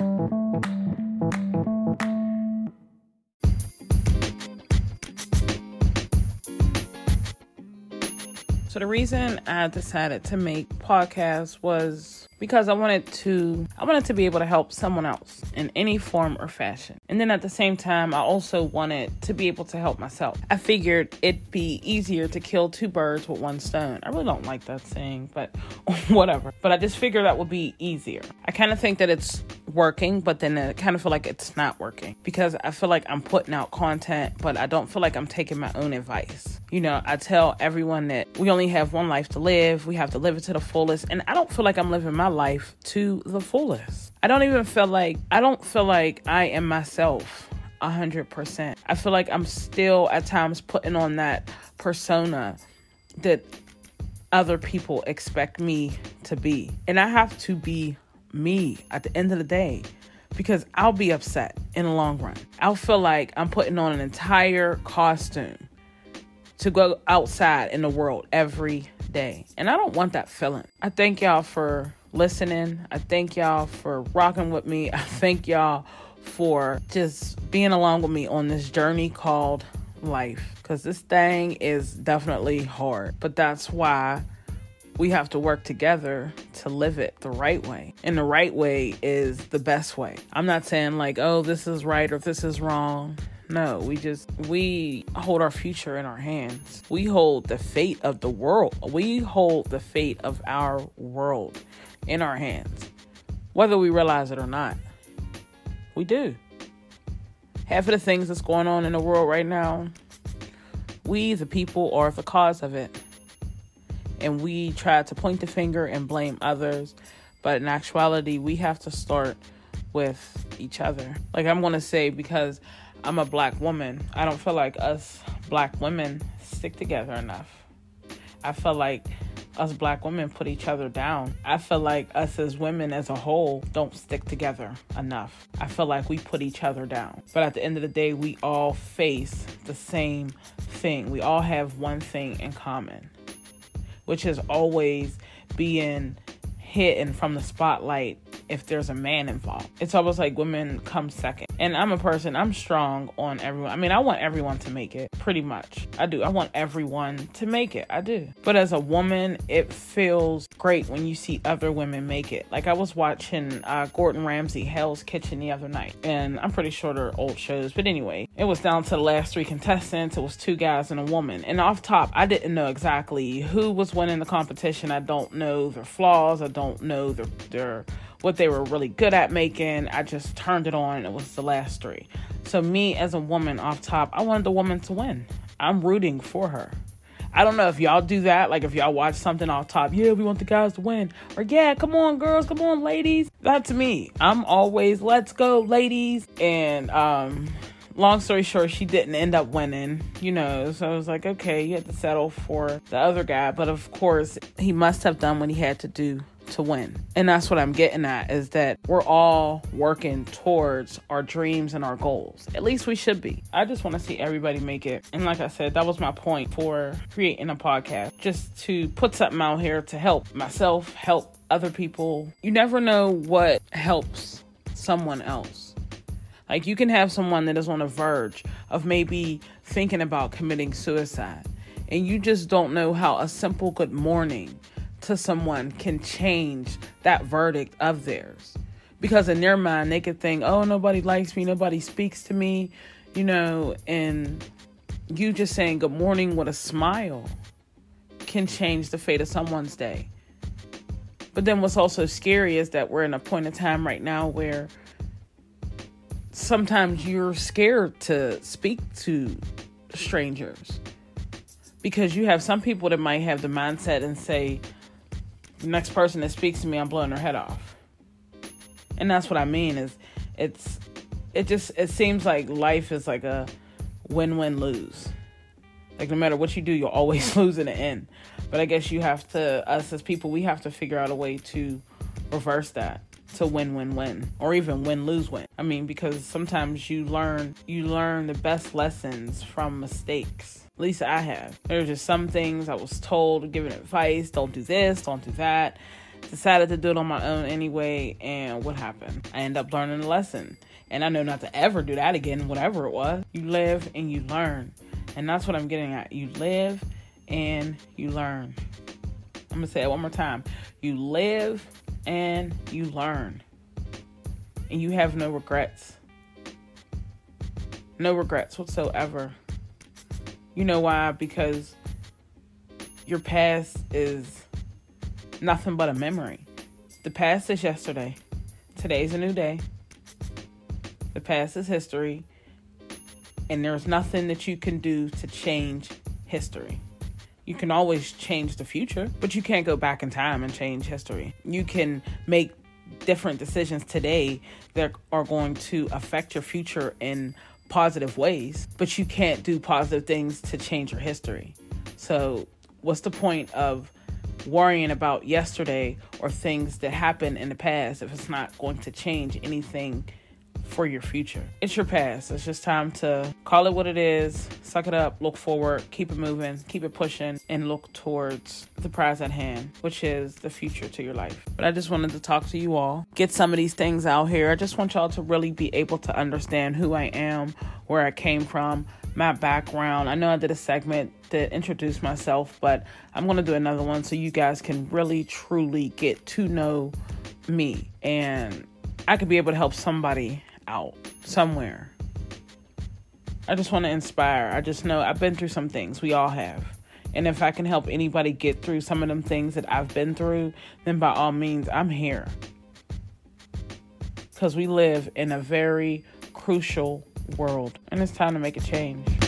So the reason I decided to make podcasts was because I wanted to I wanted to be able to help someone else in any form or fashion. And then at the same time, I also wanted to be able to help myself. I figured it'd be easier to kill two birds with one stone. I really don't like that saying, but whatever. But I just figured that would be easier. I kind of think that it's working, but then I kind of feel like it's not working because I feel like I'm putting out content, but I don't feel like I'm taking my own advice. You know, I tell everyone that we only have one life to live, we have to live it to the fullest, and I don't feel like I'm living my life to the fullest. I don't even feel like I don't feel like I am myself a hundred percent. I feel like I'm still at times putting on that persona that other people expect me to be. And I have to be me at the end of the day because I'll be upset in the long run. I'll feel like I'm putting on an entire costume to go outside in the world every day. And I don't want that feeling. I thank y'all for listening. I thank y'all for rocking with me. I thank y'all for just being along with me on this journey called life because this thing is definitely hard. But that's why we have to work together to live it the right way. And the right way is the best way. I'm not saying like, oh, this is right or this is wrong. No, we just we hold our future in our hands. We hold the fate of the world. We hold the fate of our world in our hands. Whether we realize it or not. We do. Half of the things that's going on in the world right now, we the people are the cause of it. And we try to point the finger and blame others, but in actuality, we have to start with each other. Like I'm going to say because I'm a black woman. I don't feel like us black women stick together enough. I feel like us black women put each other down. I feel like us as women as a whole don't stick together enough. I feel like we put each other down. But at the end of the day, we all face the same thing. We all have one thing in common, which is always being hidden from the spotlight if there's a man involved. It's almost like women come second. And I'm a person, I'm strong on everyone. I mean, I want everyone to make it, pretty much. I do. I want everyone to make it. I do. But as a woman, it feels great when you see other women make it. Like I was watching uh, Gordon Ramsay Hell's Kitchen the other night, and I'm pretty sure they're old shows. But anyway, it was down to the last three contestants. It was two guys and a woman. And off top, I didn't know exactly who was winning the competition. I don't know their flaws. I don't know their their what they were really good at making. I just turned it on and it was the last three. So, me as a woman off top, I wanted the woman to win. I'm rooting for her. I don't know if y'all do that. Like if y'all watch something off top, yeah, we want the guys to win. Or yeah, come on, girls, come on, ladies. That's me. I'm always let's go, ladies. And um long story short, she didn't end up winning, you know. So I was like, okay, you had to settle for the other guy. But of course, he must have done what he had to do to win. And that's what I'm getting at is that we're all working towards our dreams and our goals. At least we should be. I just want to see everybody make it. And like I said, that was my point for creating a podcast, just to put something out here to help myself, help other people. You never know what helps someone else. Like you can have someone that is on the verge of maybe thinking about committing suicide, and you just don't know how a simple good morning to someone can change that verdict of theirs. Because in their mind, they could think, oh, nobody likes me, nobody speaks to me, you know, and you just saying good morning with a smile can change the fate of someone's day. But then what's also scary is that we're in a point in time right now where sometimes you're scared to speak to strangers because you have some people that might have the mindset and say, the next person that speaks to me, I'm blowing their head off. And that's what I mean is it's it just it seems like life is like a win-win lose. Like no matter what you do, you'll always lose in the end. But I guess you have to us as people, we have to figure out a way to reverse that to win win win or even win lose win. I mean because sometimes you learn you learn the best lessons from mistakes at least I have. There's just some things I was told, given advice, don't do this, don't do that. decided to do it on my own anyway. And what happened? I end up learning a lesson. And I know not to ever do that again, whatever it was. You live and you learn. And that's what I'm getting at. You live and you learn. I'm to say it one more time. You live and you learn. And you have no regrets. No regrets whatsoever. You know why? Because your past is nothing but a memory. The past is yesterday. Today's a new day. The past is history. And there's nothing that you can do to change history. You can always change the future, but you can't go back in time and change history. You can make different decisions today that are going to affect your future in positive ways, but you can't do positive things to change your history. So, what's the point of worrying about yesterday or things that happened in the past if it's not going to change anything for your future. It's your past. It's just time to call it what it is, suck it up, look forward, keep it moving, keep it pushing, and look towards the prize at hand, which is the future to your life. But I just wanted to talk to you all, get some of these things out here. I just want y'all to really be able to understand who I am, where I came from, my background. I know I did a segment that introduced myself, but I'm going to do another one so you guys can really truly get to know me and I could be able to help somebody out somewhere. I just want to inspire. I just know I've been through some things. We all have. And if I can help anybody get through some of them things that I've been through, then by all means, I'm here. Because we live in a very crucial world and it's time to make a change.